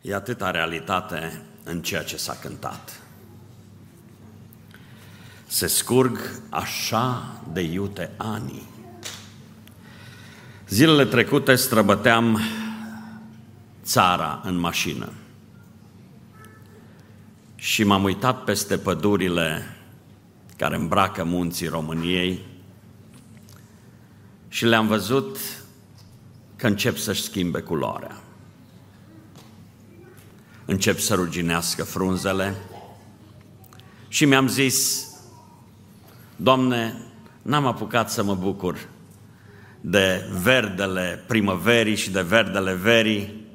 E atâta realitate în ceea ce s-a cântat. Se scurg așa de iute ani. Zilele trecute străbăteam țara în mașină și m-am uitat peste pădurile care îmbracă munții României și le-am văzut că încep să-și schimbe culoarea. Încep să ruginească frunzele și mi-am zis, Doamne, n-am apucat să mă bucur de verdele primăverii și de verdele verii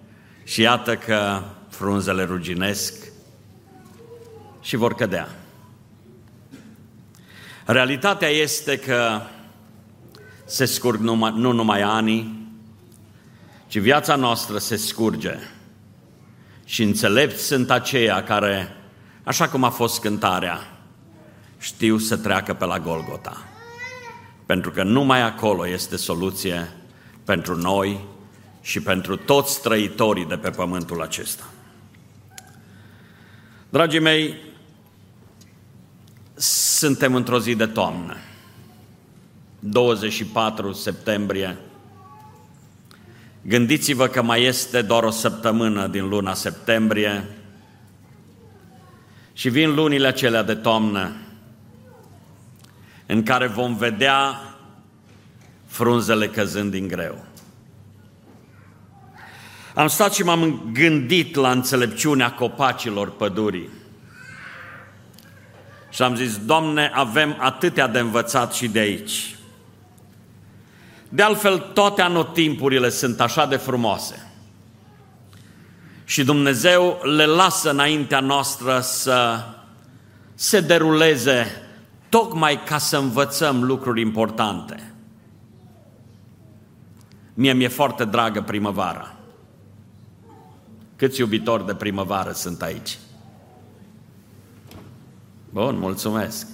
și iată că frunzele ruginesc și vor cădea. Realitatea este că se scurg numai, nu numai anii, ci viața noastră se scurge. Și înțelepți sunt aceia care, așa cum a fost cântarea, știu să treacă pe la Golgota. Pentru că numai acolo este soluție pentru noi și pentru toți trăitorii de pe pământul acesta. Dragii mei, suntem într-o zi de toamnă, 24 septembrie. Gândiți-vă că mai este doar o săptămână din luna septembrie și vin lunile acelea de toamnă în care vom vedea frunzele căzând din greu. Am stat și m-am gândit la înțelepciunea copacilor pădurii. Și am zis, Doamne, avem atâtea de învățat și de aici. De altfel, toate anotimpurile sunt așa de frumoase. Și Dumnezeu le lasă înaintea noastră să se deruleze tocmai ca să învățăm lucruri importante. Mie mi-e foarte dragă primăvara. Câți iubitori de primăvară sunt aici? Bun, mulțumesc.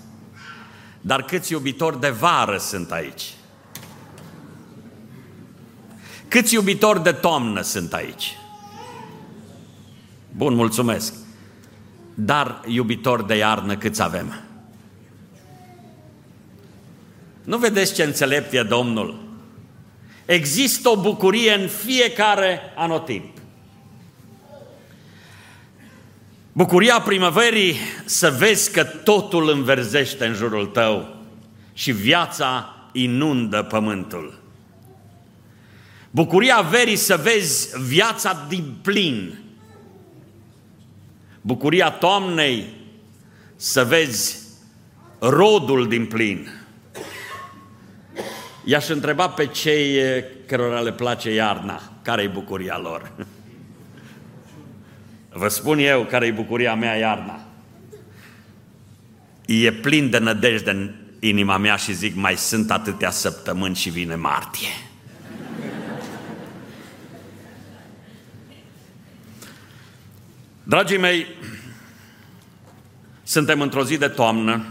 Dar câți iubitori de vară sunt aici? Câți iubitori de toamnă sunt aici? Bun, mulțumesc. Dar iubitori de iarnă câți avem? Nu vedeți ce înțelept e Domnul? Există o bucurie în fiecare anotimp. Bucuria primăverii să vezi că totul înverzește în jurul tău și viața inundă pământul. Bucuria verii să vezi viața din plin. Bucuria toamnei să vezi rodul din plin. I-aș întreba pe cei cărora le place iarna, care e bucuria lor? Vă spun eu care e bucuria mea iarna. E plin de nădejde în inima mea și zic, mai sunt atâtea săptămâni și vine martie. Dragii mei, suntem într-o zi de toamnă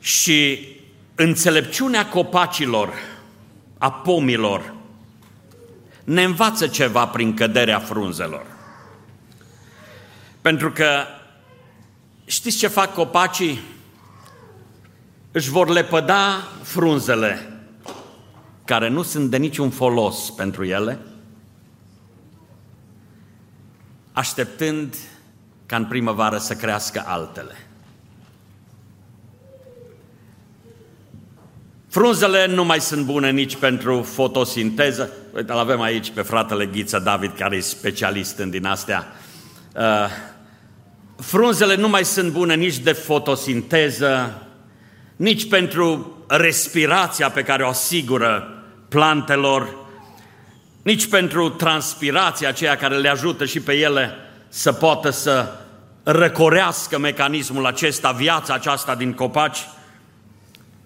și înțelepciunea copacilor, a pomilor, ne învață ceva prin căderea frunzelor. Pentru că știți ce fac copacii? Își vor lepăda frunzele care nu sunt de niciun folos pentru ele, așteptând ca în primăvară să crească altele. Frunzele nu mai sunt bune nici pentru fotosinteză. Uite, îl avem aici pe fratele Ghiță David, care e specialist în din astea. Uh, frunzele nu mai sunt bune nici de fotosinteză, nici pentru respirația pe care o asigură plantelor, nici pentru transpirația aceea care le ajută și pe ele să poată să răcorească mecanismul acesta, viața aceasta din copaci,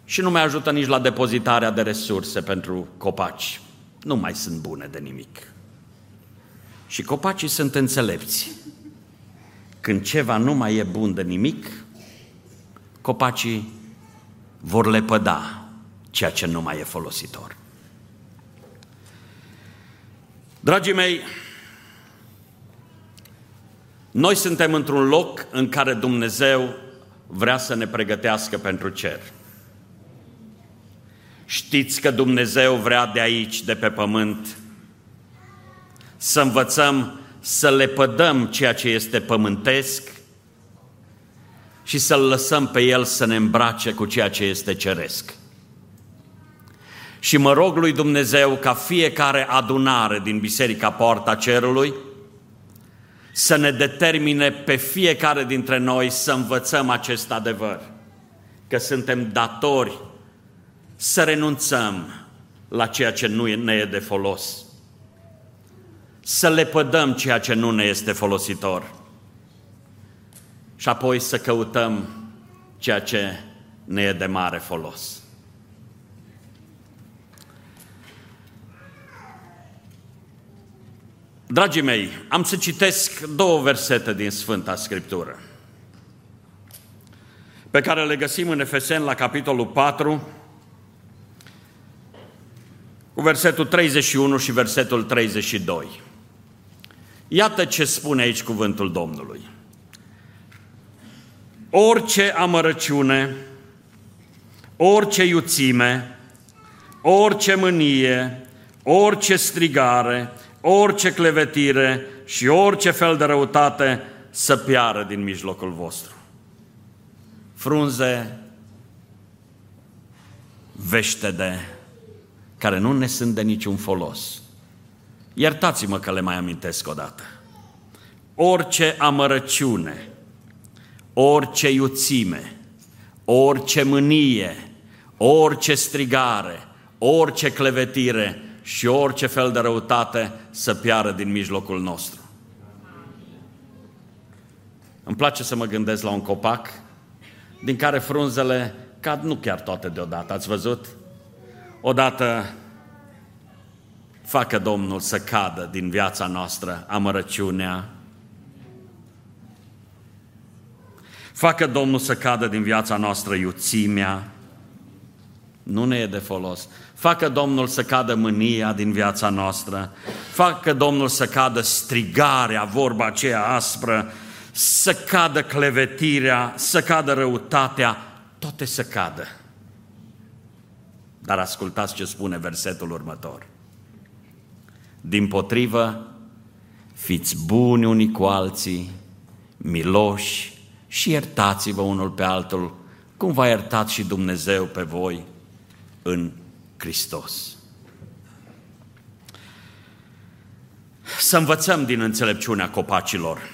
și nu mai ajută nici la depozitarea de resurse pentru copaci. Nu mai sunt bune de nimic. Și copacii sunt înțelepți. Când ceva nu mai e bun de nimic, copacii vor lepăda ceea ce nu mai e folositor. Dragii mei, noi suntem într-un loc în care Dumnezeu vrea să ne pregătească pentru cer. Știți că Dumnezeu vrea de aici, de pe pământ, să învățăm să lepădăm ceea ce este pământesc și să-L lăsăm pe El să ne îmbrace cu ceea ce este ceresc. Și mă rog lui Dumnezeu ca fiecare adunare din Biserica Poarta Cerului să ne determine pe fiecare dintre noi să învățăm acest adevăr, că suntem datori să renunțăm la ceea ce nu ne e de folos, să le pădăm ceea ce nu ne este folositor și apoi să căutăm ceea ce ne e de mare folos. Dragii mei, am să citesc două versete din Sfânta Scriptură, pe care le găsim în Efeseni la capitolul 4, cu versetul 31 și versetul 32. Iată ce spune aici cuvântul Domnului. Orice amărăciune, orice iuțime, orice mânie, orice strigare, orice clevetire și orice fel de răutate să piară din mijlocul vostru. Frunze veștede care nu ne sunt de niciun folos. Iertați-mă că le mai amintesc o dată. Orice amărăciune, orice iuțime, orice mânie, orice strigare, orice clevetire și orice fel de răutate să piară din mijlocul nostru. Îmi place să mă gândesc la un copac din care frunzele cad nu chiar toate deodată, ați văzut? Odată facă Domnul să cadă din viața noastră amărăciunea, facă Domnul să cadă din viața noastră iuțimea, nu ne e de folos. Facă Domnul să cadă mânia din viața noastră, facă Domnul să cadă strigarea, vorba aceea aspră, să cadă clevetirea, să cadă răutatea, toate să cadă. Dar ascultați ce spune versetul următor. Din potrivă, fiți buni unii cu alții, miloși și iertați-vă unul pe altul, cum v-a iertat și Dumnezeu pe voi în Hristos. Să învățăm din înțelepciunea copacilor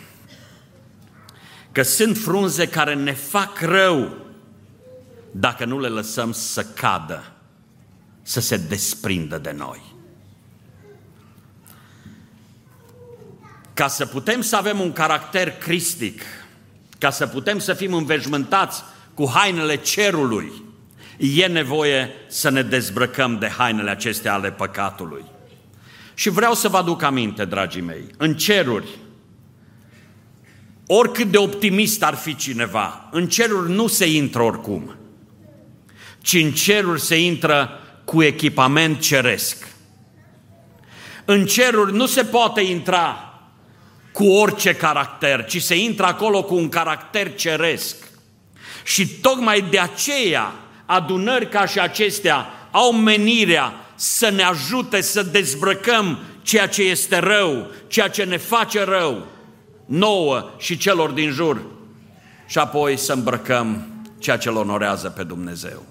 că sunt frunze care ne fac rău dacă nu le lăsăm să cadă, să se desprindă de noi. Ca să putem să avem un caracter cristic, ca să putem să fim înveșmântați cu hainele cerului, e nevoie să ne dezbrăcăm de hainele acestea ale păcatului. Și vreau să vă aduc aminte, dragii mei, în ceruri, oricât de optimist ar fi cineva, în ceruri nu se intră oricum, ci în ceruri se intră cu echipament ceresc. În ceruri nu se poate intra cu orice caracter, ci se intră acolo cu un caracter ceresc. Și tocmai de aceea adunări ca și acestea au menirea să ne ajute să dezbrăcăm ceea ce este rău, ceea ce ne face rău, nouă și celor din jur, și apoi să îmbrăcăm ceea ce îl onorează pe Dumnezeu.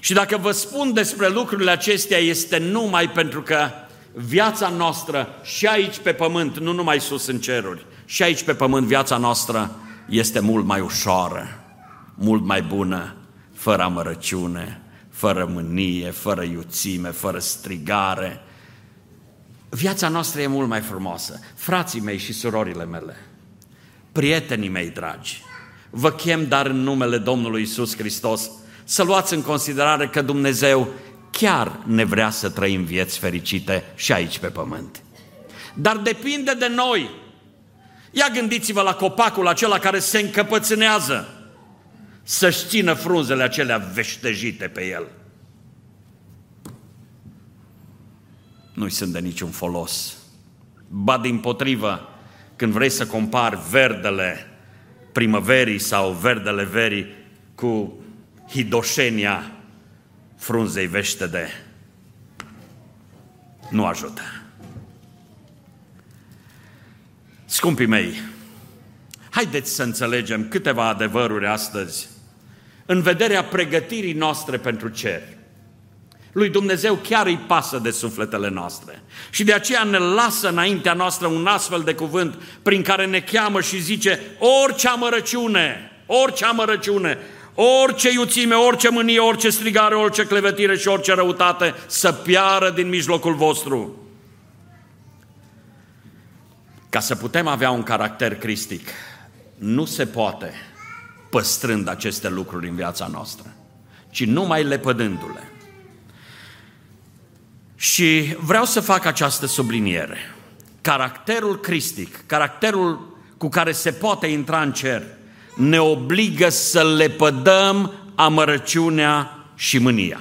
Și dacă vă spun despre lucrurile acestea, este numai pentru că viața noastră și aici pe pământ, nu numai sus în ceruri, și aici pe pământ viața noastră este mult mai ușoară, mult mai bună fără amărăciune, fără mânie, fără iuțime, fără strigare. Viața noastră e mult mai frumoasă. Frații mei și surorile mele, prietenii mei dragi, vă chem dar în numele Domnului Isus Hristos să luați în considerare că Dumnezeu chiar ne vrea să trăim vieți fericite și aici pe pământ. Dar depinde de noi. Ia gândiți-vă la copacul acela care se încăpățânează să-și țină frunzele acelea veștejite pe el. Nu-i sunt de niciun folos. Ba din potrivă, când vrei să compari verdele primăverii sau verdele verii cu hidoșenia frunzei veștede, nu ajută. Scumpii mei, haideți să înțelegem câteva adevăruri astăzi în vederea pregătirii noastre pentru cer. Lui Dumnezeu chiar îi pasă de sufletele noastre. Și de aceea ne lasă înaintea noastră un astfel de cuvânt prin care ne cheamă și zice orice amărăciune, orice amărăciune, orice iuțime, orice mânie, orice strigare, orice clevetire și orice răutate să piară din mijlocul vostru. Ca să putem avea un caracter cristic, nu se poate păstrând aceste lucruri în viața noastră, ci numai lepădându-le. Și vreau să fac această subliniere. Caracterul cristic, caracterul cu care se poate intra în cer, ne obligă să lepădăm amărăciunea și mânia.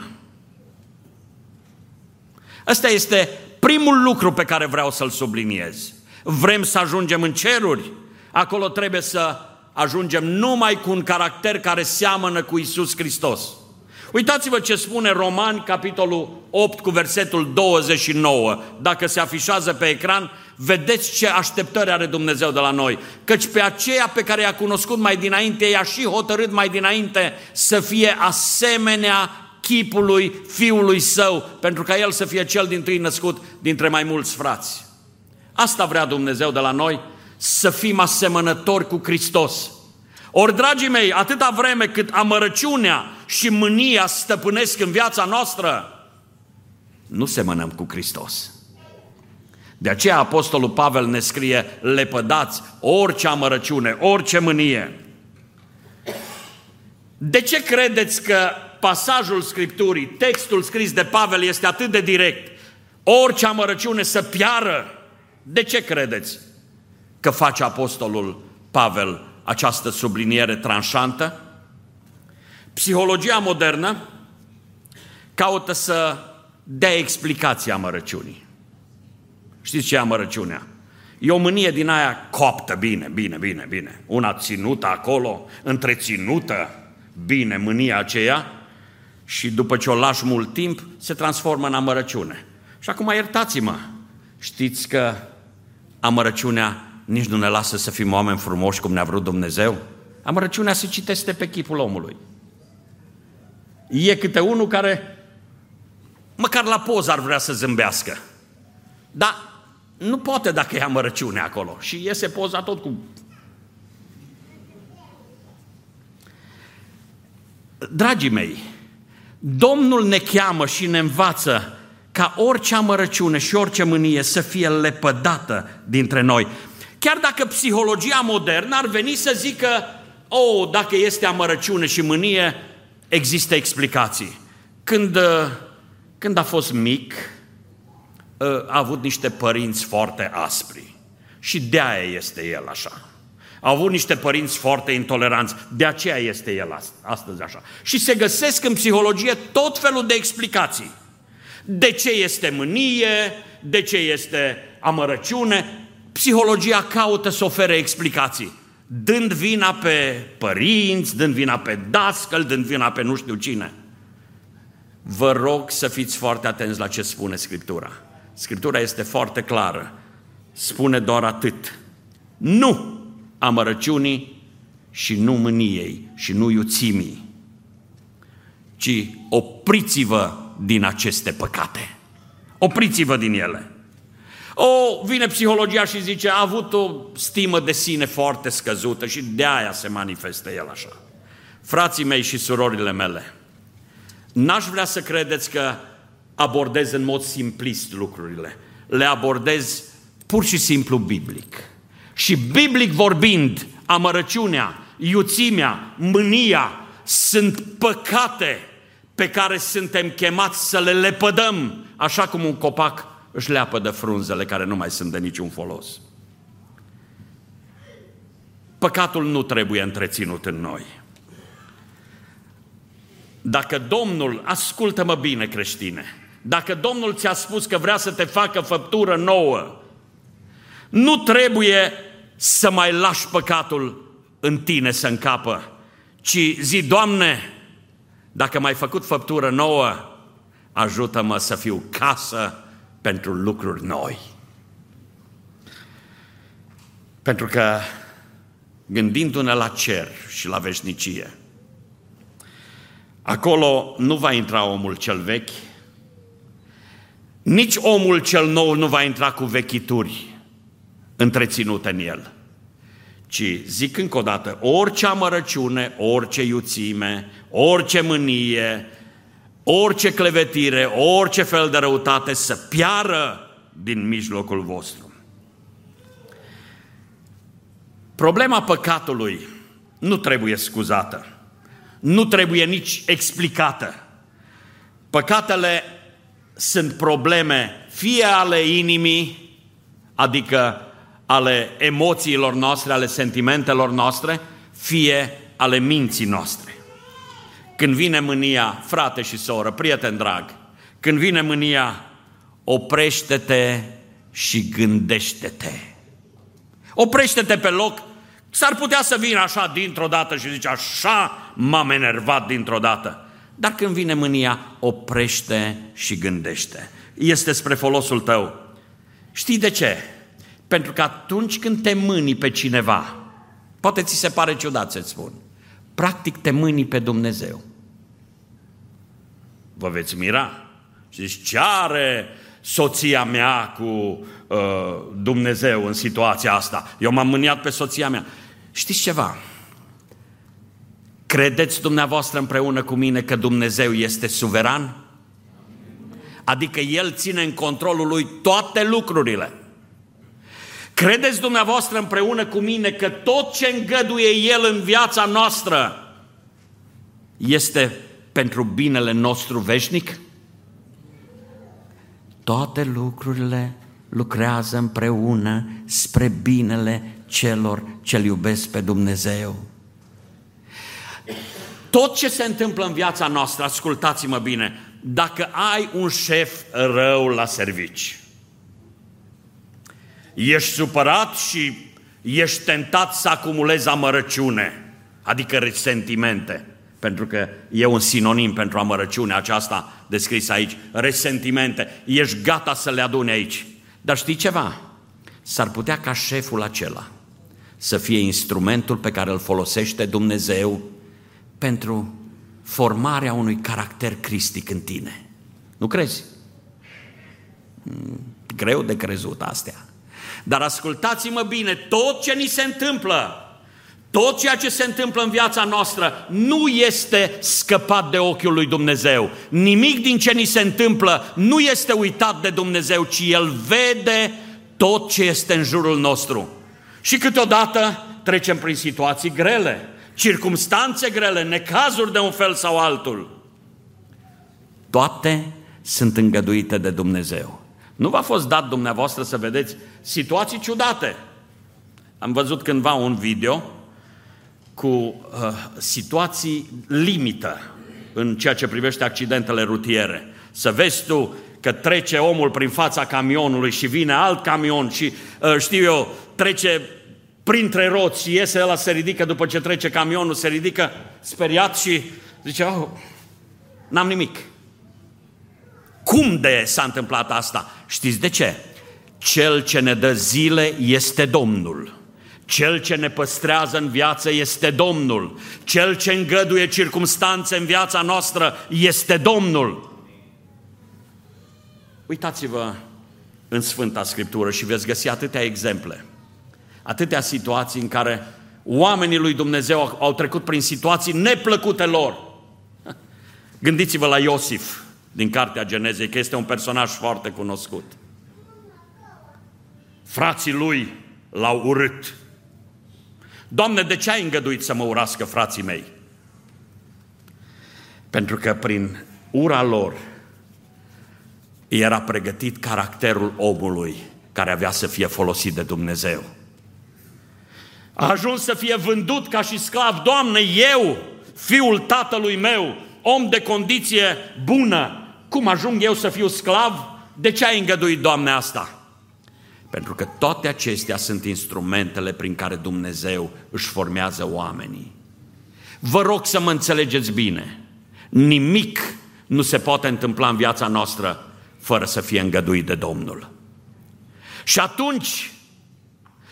Ăsta este primul lucru pe care vreau să-l subliniez. Vrem să ajungem în ceruri? Acolo trebuie să ajungem numai cu un caracter care seamănă cu Isus Hristos. Uitați-vă ce spune Romani, capitolul 8, cu versetul 29. Dacă se afișează pe ecran, vedeți ce așteptări are Dumnezeu de la noi. Căci pe aceea pe care i-a cunoscut mai dinainte, i-a și hotărât mai dinainte să fie asemenea chipului fiului său, pentru ca el să fie cel din tâi născut dintre mai mulți frați. Asta vrea Dumnezeu de la noi, să fim asemănători cu Hristos. Ori, dragii mei, atâta vreme cât amărăciunea și mânia stăpânesc în viața noastră, nu semănăm cu Hristos. De aceea Apostolul Pavel ne scrie, lepădați orice amărăciune, orice mânie. De ce credeți că pasajul Scripturii, textul scris de Pavel este atât de direct? Orice amărăciune să piară. De ce credeți că face Apostolul Pavel această subliniere tranșantă? Psihologia modernă caută să dea explicația amărăciunii. Știți ce e amărăciunea? E o mânie din aia coaptă, bine, bine, bine, bine. Una ținută acolo, întreținută, bine, mânia aceea, și după ce o lași mult timp, se transformă în amărăciune. Și acum iertați-mă, știți că amărăciunea nici nu ne lasă să fim oameni frumoși cum ne-a vrut Dumnezeu? Amărăciunea se citește pe chipul omului. E câte unul care măcar la poză ar vrea să zâmbească. Dar nu poate dacă e amărăciune acolo. Și iese poza tot cu... Dragii mei, Domnul ne cheamă și ne învață ca orice amărăciune și orice mânie să fie lepădată dintre noi. Chiar dacă psihologia modernă ar veni să zică, oh, dacă este amărăciune și mânie, există explicații. Când, uh, când a fost mic, uh, a avut niște părinți foarte aspri și de aia este el așa. A avut niște părinți foarte intoleranți, de aceea este el astăzi așa. Și se găsesc în psihologie tot felul de explicații. De ce este mânie, de ce este amărăciune, psihologia caută să ofere explicații, dând vina pe părinți, dând vina pe dascăl, dând vina pe nu știu cine. Vă rog să fiți foarte atenți la ce spune Scriptura. Scriptura este foarte clară. Spune doar atât. Nu amărăciunii și nu mâniei și nu iuțimii, ci opriți-vă din aceste păcate. Opriți-vă din ele. O, vine psihologia și zice, a avut o stimă de sine foarte scăzută și de aia se manifestă el așa. Frații mei și surorile mele, n-aș vrea să credeți că abordez în mod simplist lucrurile. Le abordez pur și simplu biblic. Și biblic vorbind, amărăciunea, iuțimea, mânia sunt păcate pe care suntem chemați să le lepădăm, așa cum un copac își leapă de frunzele care nu mai sunt de niciun folos. Păcatul nu trebuie întreținut în noi. Dacă Domnul, ascultă-mă bine creștine, dacă Domnul ți-a spus că vrea să te facă făptură nouă, nu trebuie să mai lași păcatul în tine să încapă, ci zi, Doamne, dacă m-ai făcut făptură nouă, ajută-mă să fiu casă pentru lucruri noi. Pentru că gândindu-ne la cer și la veșnicie, acolo nu va intra omul cel vechi, nici omul cel nou nu va intra cu vechituri întreținute în el, ci zic încă o dată, orice amărăciune, orice iuțime, orice mânie, orice clevetire, orice fel de răutate să piară din mijlocul vostru. Problema păcatului nu trebuie scuzată, nu trebuie nici explicată. Păcatele sunt probleme fie ale inimii, adică ale emoțiilor noastre, ale sentimentelor noastre, fie ale minții noastre. Când vine mânia, frate și soră, prieten drag, când vine mânia, oprește-te și gândește-te. Oprește-te pe loc, s-ar putea să vină așa dintr-o dată și zice, așa m-am enervat dintr-o dată. Dar când vine mânia, oprește și gândește. Este spre folosul tău. Știi de ce? Pentru că atunci când te mâni pe cineva, poate ți se pare ciudat să-ți spun, practic te mâni pe Dumnezeu. Vă veți mira. Și zici, ce are soția mea cu uh, Dumnezeu în situația asta? Eu m-am mâniat pe soția mea. Știți ceva? Credeți dumneavoastră împreună cu mine că Dumnezeu este suveran? Adică El ține în controlul Lui toate lucrurile. Credeți dumneavoastră împreună cu mine că tot ce îngăduie El în viața noastră este pentru binele nostru veșnic? Toate lucrurile lucrează împreună spre binele celor ce iubesc pe Dumnezeu. Tot ce se întâmplă în viața noastră, ascultați-mă bine, dacă ai un șef rău la servici, ești supărat și ești tentat să acumulezi amărăciune, adică resentimente, pentru că e un sinonim pentru amărăciune aceasta descrisă aici, resentimente, ești gata să le adune aici. Dar știi ceva? S-ar putea ca șeful acela să fie instrumentul pe care îl folosește Dumnezeu pentru formarea unui caracter cristic în tine. Nu crezi? Hmm, greu de crezut astea. Dar ascultați-mă bine, tot ce ni se întâmplă, tot ceea ce se întâmplă în viața noastră nu este scăpat de ochiul lui Dumnezeu. Nimic din ce ni se întâmplă nu este uitat de Dumnezeu, ci El vede tot ce este în jurul nostru. Și câteodată trecem prin situații grele, circumstanțe grele, necazuri de un fel sau altul. Toate sunt îngăduite de Dumnezeu. Nu v-a fost dat dumneavoastră să vedeți situații ciudate. Am văzut cândva un video cu uh, situații limită în ceea ce privește accidentele rutiere. Să vezi tu că trece omul prin fața camionului și vine alt camion și, uh, știu eu, trece printre roți și iese ăla, se ridică după ce trece camionul, se ridică speriat și zice, oh, n-am nimic. Cum de s-a întâmplat asta? Știți de ce? Cel ce ne dă zile este Domnul. Cel ce ne păstrează în viață este Domnul. Cel ce îngăduie circumstanțe în viața noastră este Domnul. Uitați-vă în Sfânta Scriptură și veți găsi atâtea exemple atâtea situații în care oamenii lui Dumnezeu au trecut prin situații neplăcute lor. Gândiți-vă la Iosif din Cartea Genezei, că este un personaj foarte cunoscut. Frații lui l-au urât. Doamne, de ce ai îngăduit să mă urască frații mei? Pentru că prin ura lor era pregătit caracterul omului care avea să fie folosit de Dumnezeu. A ajuns să fie vândut ca și sclav. Doamne, eu, fiul tatălui meu, om de condiție bună, cum ajung eu să fiu sclav? De ce ai îngăduit, Doamne, asta? Pentru că toate acestea sunt instrumentele prin care Dumnezeu își formează oamenii. Vă rog să mă înțelegeți bine. Nimic nu se poate întâmpla în viața noastră fără să fie îngăduit de Domnul. Și atunci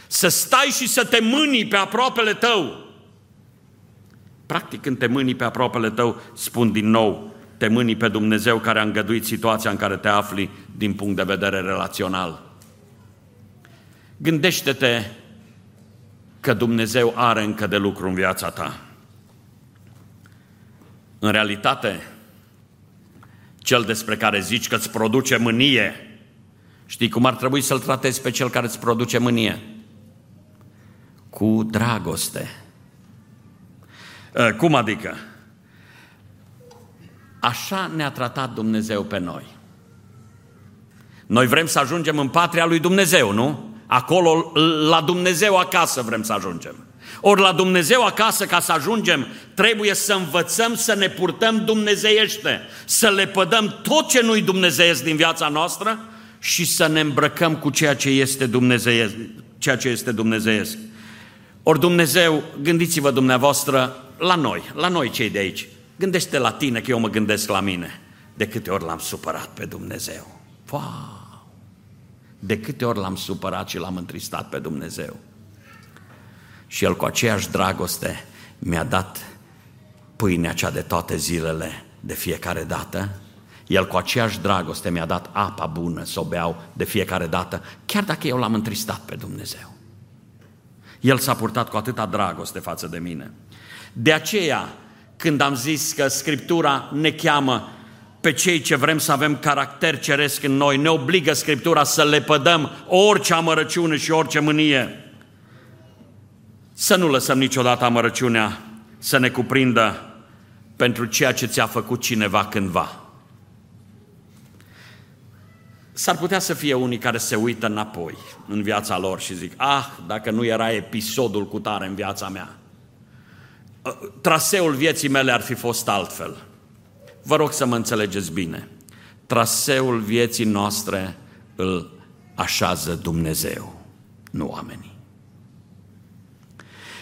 să stai și să te mâni pe aproapele tău. Practic, când te mâni pe aproapele tău, spun din nou, te mâni pe Dumnezeu care a îngăduit situația în care te afli din punct de vedere relațional. Gândește-te că Dumnezeu are încă de lucru în viața ta. În realitate, cel despre care zici că îți produce mânie, știi cum ar trebui să-l tratezi pe cel care îți produce mânie? Cu dragoste. Ă, cum adică? Așa ne-a tratat Dumnezeu pe noi. Noi vrem să ajungem în patria lui Dumnezeu, nu? Acolo, la Dumnezeu acasă vrem să ajungem. Ori la Dumnezeu acasă, ca să ajungem, trebuie să învățăm să ne purtăm dumnezeiește, să le pădăm tot ce nu-i dumnezeiesc din viața noastră și să ne îmbrăcăm cu ceea ce este dumnezeiesc. Ceea ce este dumnezeiesc. Ori Dumnezeu, gândiți-vă dumneavoastră la noi, la noi cei de aici. Gândește la tine că eu mă gândesc la mine. De câte ori l-am supărat pe Dumnezeu. Wow! De câte ori l-am supărat și l-am întristat pe Dumnezeu. Și El cu aceeași dragoste mi-a dat pâinea cea de toate zilele, de fiecare dată. El cu aceeași dragoste mi-a dat apa bună să o beau de fiecare dată, chiar dacă eu l-am întristat pe Dumnezeu. El s-a purtat cu atâta dragoste față de mine. De aceea, când am zis că Scriptura ne cheamă pe cei ce vrem să avem caracter ceresc în noi, ne obligă Scriptura să le pădăm orice amărăciune și orice mânie. Să nu lăsăm niciodată amărăciunea să ne cuprindă pentru ceea ce ți-a făcut cineva cândva. S-ar putea să fie unii care se uită înapoi în viața lor și zic, ah, dacă nu era episodul cu tare în viața mea, ă, traseul vieții mele ar fi fost altfel. Vă rog să mă înțelegeți bine. Traseul vieții noastre îl așează Dumnezeu, nu oamenii.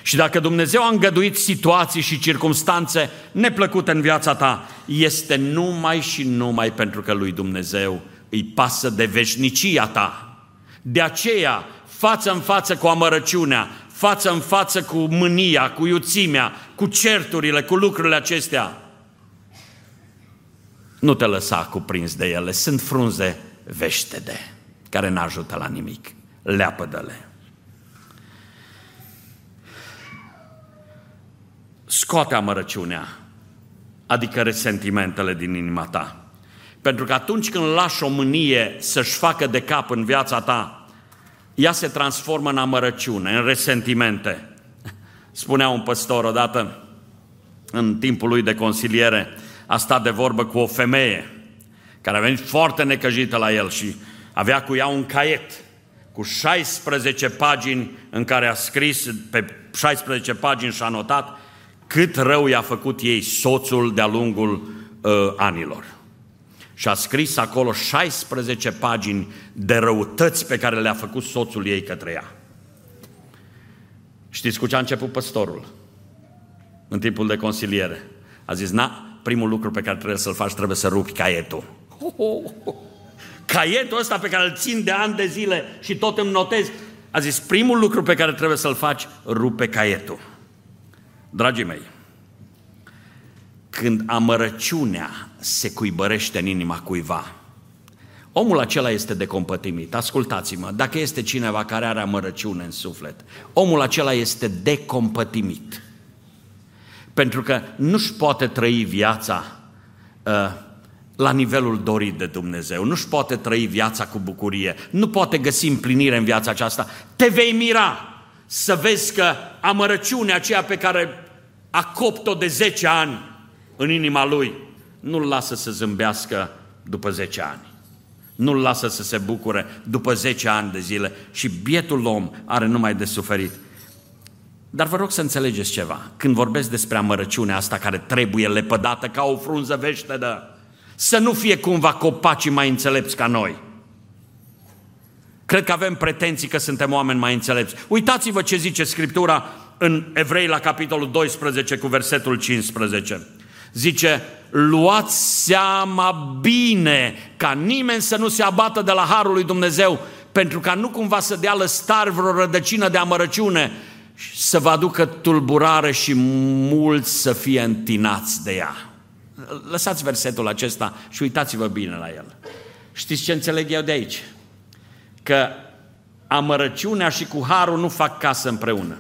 Și dacă Dumnezeu a îngăduit situații și circumstanțe neplăcute în viața ta, este numai și numai pentru că lui Dumnezeu îi pasă de veșnicia ta. De aceea, față în față cu amărăciunea, față în față cu mânia, cu iuțimea, cu certurile, cu lucrurile acestea, nu te lăsa cuprins de ele. Sunt frunze veștede care nu ajută la nimic. Leapă-de-le. scoate amărăciunea, adică resentimentele din inima ta. Pentru că atunci când lași o mânie să-și facă de cap în viața ta, ea se transformă în amărăciune, în resentimente. Spunea un păstor odată, în timpul lui de consiliere, a stat de vorbă cu o femeie care a venit foarte necăjită la el și avea cu ea un caiet cu 16 pagini în care a scris, pe 16 pagini și a notat cât rău i-a făcut ei soțul de-a lungul uh, anilor. Și a scris acolo 16 pagini de răutăți pe care le-a făcut soțul ei către ea. Știți cu ce a început păstorul? În timpul de consiliere. A zis, na, primul lucru pe care trebuie să-l faci, trebuie să rupi caietul. Caietul ăsta pe care îl țin de ani de zile și tot îmi notez. A zis, primul lucru pe care trebuie să-l faci, rupe caietul. Dragii mei, când amărăciunea se cuibărește în inima cuiva, omul acela este decompătimit. Ascultați-mă, dacă este cineva care are amărăciune în suflet, omul acela este decompătimit. Pentru că nu-și poate trăi viața uh, la nivelul dorit de Dumnezeu, nu-și poate trăi viața cu bucurie, nu poate găsi împlinire în viața aceasta. Te vei mira să vezi că amărăciunea aceea pe care a copt-o de 10 ani în inima lui, nu-l lasă să zâmbească după 10 ani. Nu-l lasă să se bucure după 10 ani de zile și bietul om are numai de suferit. Dar vă rog să înțelegeți ceva. Când vorbesc despre amărăciunea asta care trebuie lepădată ca o frunză veștedă, să nu fie cumva copacii mai înțelepți ca noi – Cred că avem pretenții că suntem oameni mai înțelepți. Uitați-vă ce zice Scriptura în Evrei la capitolul 12 cu versetul 15. Zice, luați seama bine ca nimeni să nu se abată de la Harul lui Dumnezeu, pentru ca nu cumva să dea lăstar vreo rădăcină de amărăciune, să vă aducă tulburare și mulți să fie întinați de ea. Lăsați versetul acesta și uitați-vă bine la el. Știți ce înțeleg eu de aici? Că amărăciunea și cu harul nu fac casă împreună.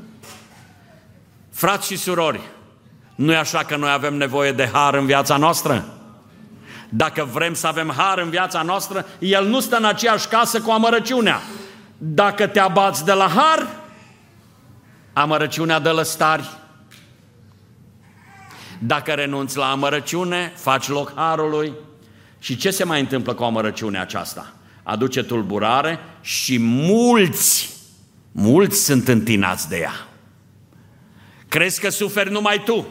Frați și surori, nu e așa că noi avem nevoie de har în viața noastră? Dacă vrem să avem har în viața noastră, el nu stă în aceeași casă cu amărăciunea. Dacă te abați de la har, amărăciunea de lăstari. Dacă renunți la amărăciune, faci loc harului. Și ce se mai întâmplă cu amărăciunea aceasta? Aduce tulburare și mulți, mulți sunt întinați de ea. Crezi că suferi numai tu,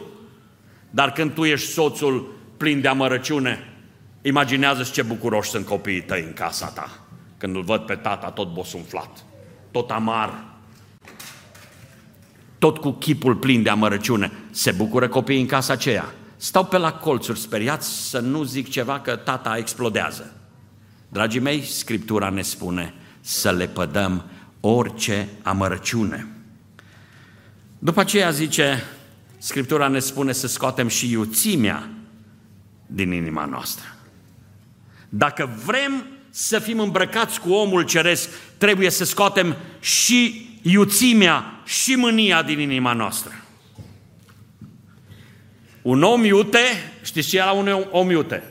dar când tu ești soțul plin de amărăciune, imaginează ce bucuroși sunt copiii tăi în casa ta, când îl văd pe tata tot bosunflat, tot amar, tot cu chipul plin de amărăciune. Se bucură copiii în casa aceea. Stau pe la colțuri speriați să nu zic ceva că tata explodează. Dragii mei, Scriptura ne spune să le pădăm orice amărăciune. După aceea zice, Scriptura ne spune să scoatem și iuțimea din inima noastră. Dacă vrem să fim îmbrăcați cu omul ceresc, trebuie să scoatem și iuțimea și mânia din inima noastră. Un om iute, știți ce e la un om iute?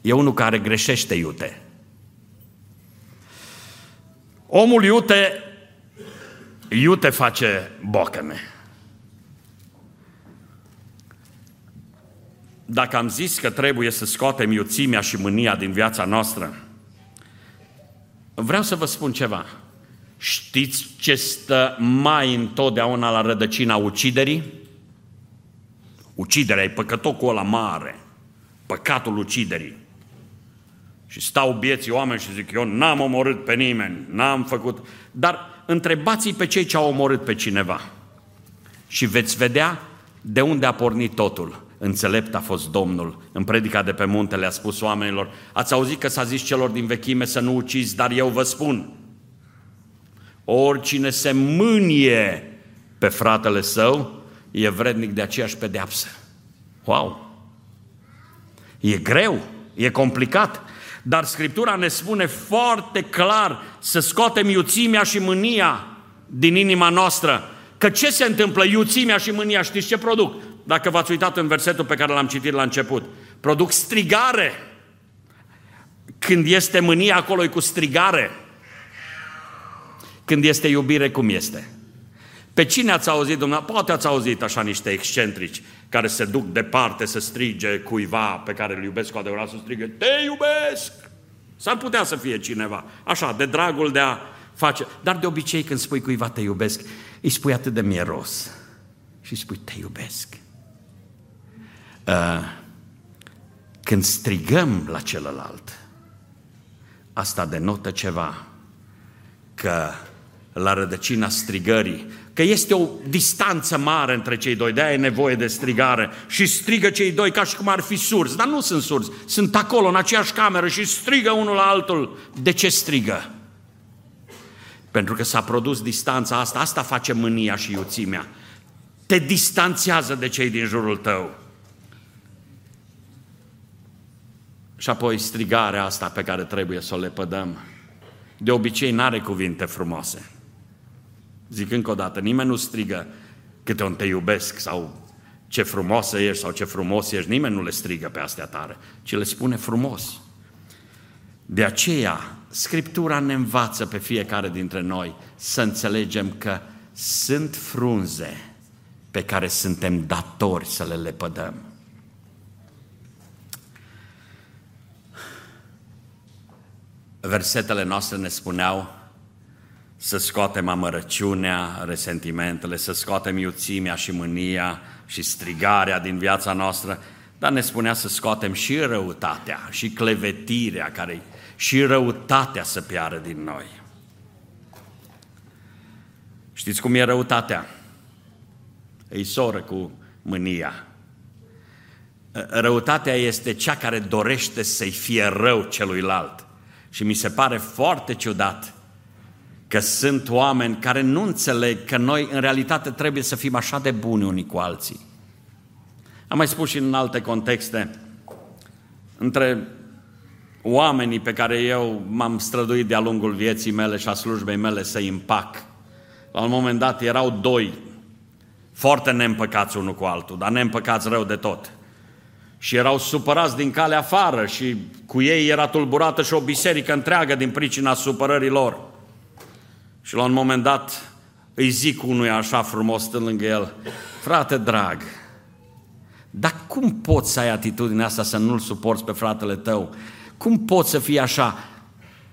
E unul care greșește iute. Omul iute, iute face bocăme. Dacă am zis că trebuie să scoatem iuțimea și mânia din viața noastră, vreau să vă spun ceva. Știți ce stă mai întotdeauna la rădăcina uciderii? Uciderea e păcătocul ăla mare, păcatul uciderii. Și stau bieții oameni și zic, eu n-am omorât pe nimeni, n-am făcut... Dar întrebați-i pe cei ce au omorât pe cineva și veți vedea de unde a pornit totul. Înțelept a fost Domnul. În predica de pe munte le-a spus oamenilor, ați auzit că s-a zis celor din vechime să nu ucizi, dar eu vă spun, oricine se mânie pe fratele său, e vrednic de aceeași pedeapsă. Wow! E greu, e complicat, dar Scriptura ne spune foarte clar să scoatem iuțimea și mânia din inima noastră. Că ce se întâmplă? Iuțimea și mânia, știți ce produc? Dacă v-ați uitat în versetul pe care l-am citit la început. Produc strigare. Când este mânia, acolo e cu strigare. Când este iubire, cum este? Pe cine ați auzit, dumneavoastră? Poate ați auzit așa niște excentrici care se duc departe să strige cuiva pe care îl iubesc cu adevărat, să strige, te iubesc! S-ar putea să fie cineva, așa, de dragul de a face. Dar de obicei când spui cuiva te iubesc, îi spui atât de mieros și îi spui te iubesc. Uh, când strigăm la celălalt, asta denotă ceva, că la rădăcina strigării, că este o distanță mare între cei doi, de-aia e nevoie de strigare și strigă cei doi ca și cum ar fi surzi, dar nu sunt surzi, sunt acolo în aceeași cameră și strigă unul la altul. De ce strigă? Pentru că s-a produs distanța asta, asta face mânia și iuțimea. Te distanțează de cei din jurul tău. Și apoi strigarea asta pe care trebuie să o lepădăm. De obicei n-are cuvinte frumoase. Zic încă o dată, nimeni nu strigă câte un te iubesc sau ce frumoasă ești sau ce frumos ești, nimeni nu le strigă pe astea tare, ci le spune frumos. De aceea, Scriptura ne învață pe fiecare dintre noi să înțelegem că sunt frunze pe care suntem datori să le lepădăm. Versetele noastre ne spuneau să scoatem amărăciunea, resentimentele, să scoatem iuțimea și mânia și strigarea din viața noastră, dar ne spunea să scoatem și răutatea și clevetirea care și răutatea să piară din noi. Știți cum e răutatea? E soră cu mânia. Răutatea este cea care dorește să-i fie rău celuilalt. Și mi se pare foarte ciudat că sunt oameni care nu înțeleg că noi în realitate trebuie să fim așa de buni unii cu alții. Am mai spus și în alte contexte, între oamenii pe care eu m-am străduit de-a lungul vieții mele și a slujbei mele să împac. La un moment dat erau doi, foarte neîmpăcați unul cu altul, dar neîmpăcați rău de tot. Și erau supărați din calea afară și cu ei era tulburată și o biserică întreagă din pricina supărării lor. Și la un moment dat îi zic unui așa frumos stând lângă el, frate drag, dar cum poți să ai atitudinea asta să nu-l suporți pe fratele tău? Cum poți să fii așa?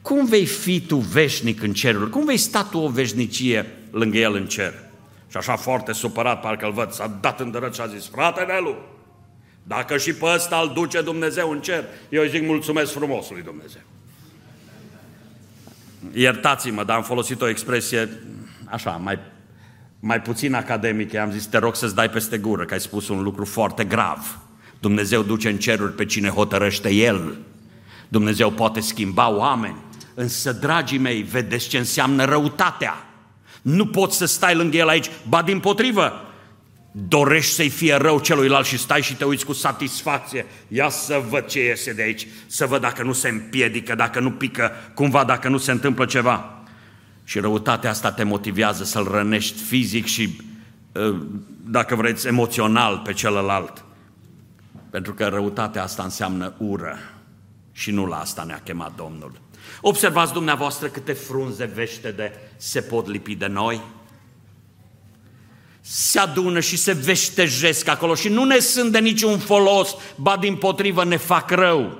Cum vei fi tu veșnic în cerul? Cum vei sta tu o veșnicie lângă el în cer? Și așa foarte supărat, parcă îl văd, s-a dat în și a zis, frate Nelu, dacă și pe ăsta îl duce Dumnezeu în cer, eu îi zic mulțumesc frumosului Dumnezeu. Iertați-mă, dar am folosit o expresie așa, mai, mai puțin academică. Am zis, te rog să-ți dai peste gură, că ai spus un lucru foarte grav. Dumnezeu duce în ceruri pe cine hotărăște El. Dumnezeu poate schimba oameni. Însă, dragii mei, vedeți ce înseamnă răutatea. Nu poți să stai lângă El aici, ba din potrivă, dorești să-i fie rău celuilalt și stai și te uiți cu satisfacție. Ia să văd ce iese de aici, să văd dacă nu se împiedică, dacă nu pică cumva, dacă nu se întâmplă ceva. Și răutatea asta te motivează să-l rănești fizic și, ă, dacă vreți, emoțional pe celălalt. Pentru că răutatea asta înseamnă ură și nu la asta ne-a chemat Domnul. Observați dumneavoastră câte frunze veștede se pot lipi de noi – se adună și se veștejesc acolo și nu ne sunt de niciun folos, ba din potrivă ne fac rău.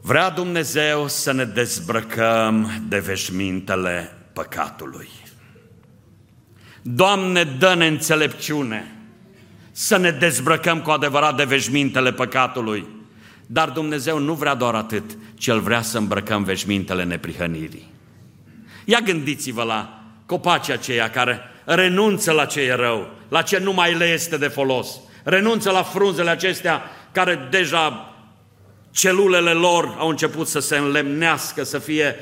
Vrea Dumnezeu să ne dezbrăcăm de veșmintele păcatului. Doamne, dă-ne înțelepciune să ne dezbrăcăm cu adevărat de veșmintele păcatului. Dar Dumnezeu nu vrea doar atât, ci El vrea să îmbrăcăm veșmintele neprihănirii. Ia gândiți-vă la copacii aceia care renunță la ce e rău, la ce nu mai le este de folos, renunță la frunzele acestea care deja celulele lor au început să se înlemnească, să fie,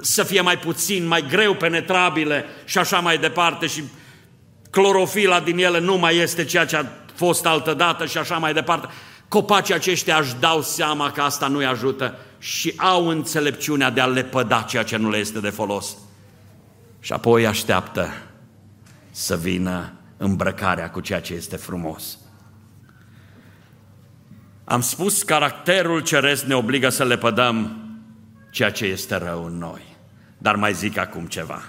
să fie mai puțin, mai greu penetrabile și așa mai departe. Și clorofila din ele nu mai este ceea ce a fost altădată și așa mai departe. Copacii aceștia își dau seama că asta nu-i ajută și au înțelepciunea de a lepăda ceea ce nu le este de folos și apoi așteaptă să vină îmbrăcarea cu ceea ce este frumos. Am spus, caracterul ceresc ne obligă să le pădăm ceea ce este rău în noi. Dar mai zic acum ceva.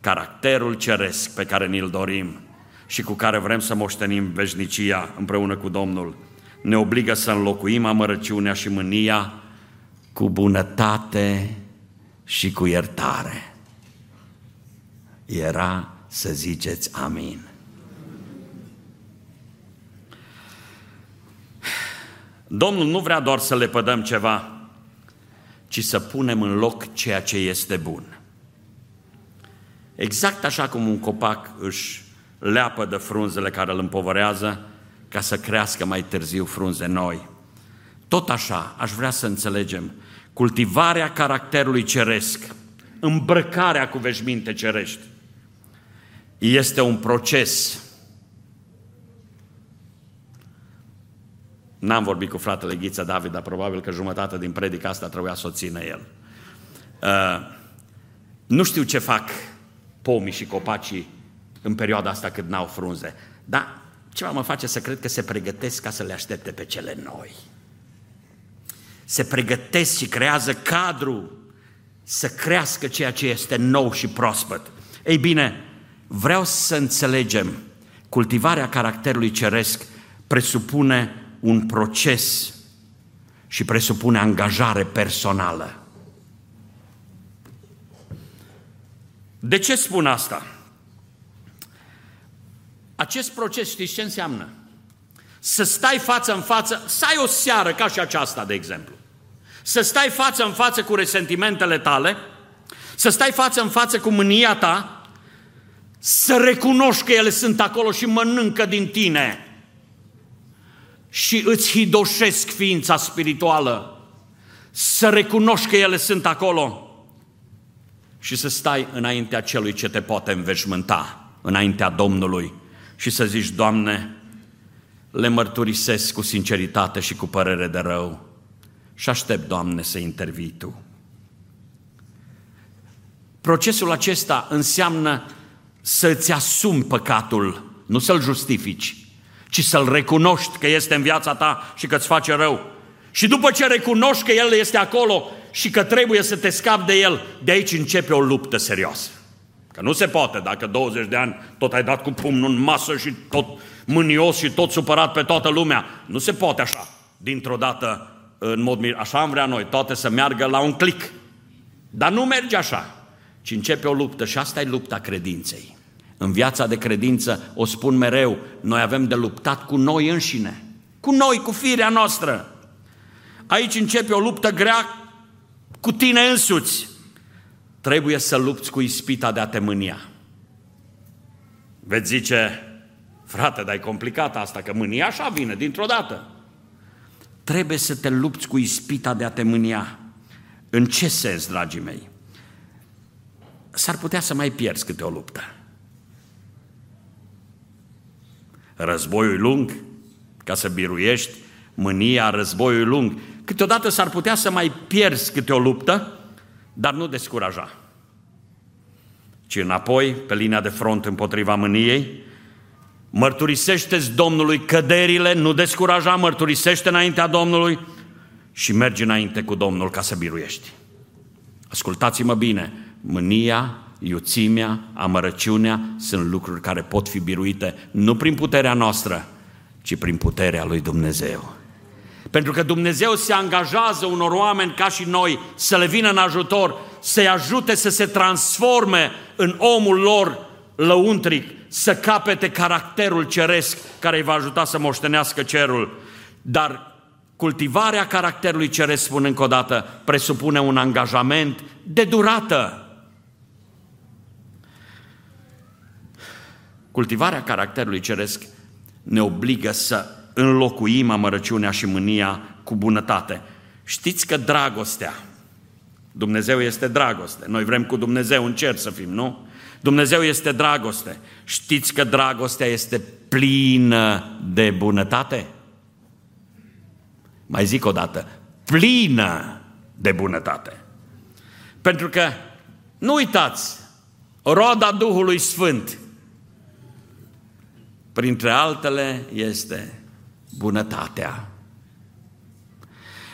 Caracterul ceresc pe care ni-l dorim și cu care vrem să moștenim veșnicia împreună cu Domnul, ne obligă să înlocuim amărăciunea și mânia cu bunătate și cu iertare era să ziceți amin. Domnul nu vrea doar să le pădăm ceva, ci să punem în loc ceea ce este bun. Exact așa cum un copac își leapă de frunzele care îl împovărează ca să crească mai târziu frunze noi. Tot așa aș vrea să înțelegem cultivarea caracterului ceresc, îmbrăcarea cu veșminte cerești, este un proces. N-am vorbit cu fratele Ghiță David, dar probabil că jumătate din predica asta trebuia să o țină el. Uh, nu știu ce fac pomii și copacii în perioada asta când n-au frunze, dar ceva mă face să cred că se pregătesc ca să le aștepte pe cele noi. Se pregătesc și creează cadru să crească ceea ce este nou și proaspăt. Ei bine, Vreau să înțelegem, cultivarea caracterului ceresc presupune un proces și presupune angajare personală. De ce spun asta? Acest proces știți ce înseamnă? Să stai față în față, să ai o seară ca și aceasta, de exemplu. Să stai față în față cu resentimentele tale, Să stai față în față cu mânia ta, să recunoști că ele sunt acolo și mănâncă din tine. Și îți hidoșesc ființa spirituală, să recunoști că ele sunt acolo. Și să stai înaintea celui ce te poate înveșmânta, înaintea Domnului. Și să zici, Doamne, le mărturisesc cu sinceritate și cu părere de rău. Și aștept, Doamne, să intervii Tu. Procesul acesta înseamnă să-ți asumi păcatul, nu să-l justifici, ci să-l recunoști că este în viața ta și că îți face rău. Și după ce recunoști că el este acolo și că trebuie să te scapi de el, de aici începe o luptă serioasă. Că nu se poate, dacă 20 de ani tot ai dat cu pumnul în masă și tot mânios și tot supărat pe toată lumea. Nu se poate așa, dintr-o dată, în mod mir. Așa am vrea noi, toate să meargă la un click. Dar nu merge așa, ci începe o luptă și asta e lupta credinței. În viața de credință, o spun mereu, noi avem de luptat cu noi înșine, cu noi, cu firea noastră. Aici începe o luptă grea cu tine însuți. Trebuie să lupți cu ispita de a te mânia. Veți zice, frate, dar e complicat asta, că mânia așa vine dintr-o dată. Trebuie să te lupți cu ispita de a te mânia. În ce sens, dragii mei? S-ar putea să mai pierzi câte o luptă. Războiul lung, ca să biruiești, mânia, războiul lung. Câteodată s-ar putea să mai pierzi câte o luptă, dar nu descuraja. Ci înapoi, pe linia de front împotriva mâniei, mărturisește-ți Domnului căderile, nu descuraja, mărturisește înaintea Domnului și mergi înainte cu Domnul ca să biruiești. Ascultați-mă bine, mânia, iuțimea, amărăciunea sunt lucruri care pot fi biruite nu prin puterea noastră, ci prin puterea lui Dumnezeu. Pentru că Dumnezeu se angajează unor oameni ca și noi să le vină în ajutor, să-i ajute să se transforme în omul lor lăuntric, să capete caracterul ceresc care îi va ajuta să moștenească cerul. Dar cultivarea caracterului ceresc, spun încă o dată, presupune un angajament de durată. Cultivarea caracterului ceresc ne obligă să înlocuim amărăciunea și mânia cu bunătate. Știți că dragostea, Dumnezeu este dragoste, noi vrem cu Dumnezeu în cer să fim, nu? Dumnezeu este dragoste. Știți că dragostea este plină de bunătate? Mai zic o dată, plină de bunătate. Pentru că, nu uitați, roda Duhului Sfânt, printre altele, este bunătatea.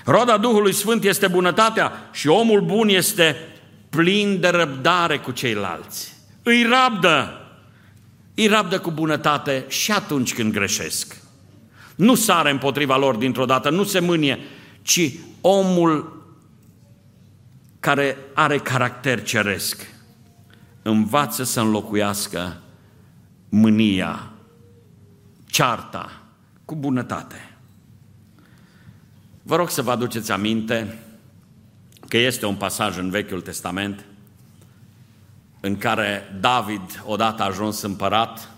Roda Duhului Sfânt este bunătatea și omul bun este plin de răbdare cu ceilalți. Îi rabdă, îi rabdă cu bunătate și atunci când greșesc. Nu sare împotriva lor dintr-o dată, nu se mânie, ci omul care are caracter ceresc învață să înlocuiască mânia, cearta, cu bunătate. Vă rog să vă aduceți aminte că este un pasaj în Vechiul Testament în care David, odată ajuns împărat,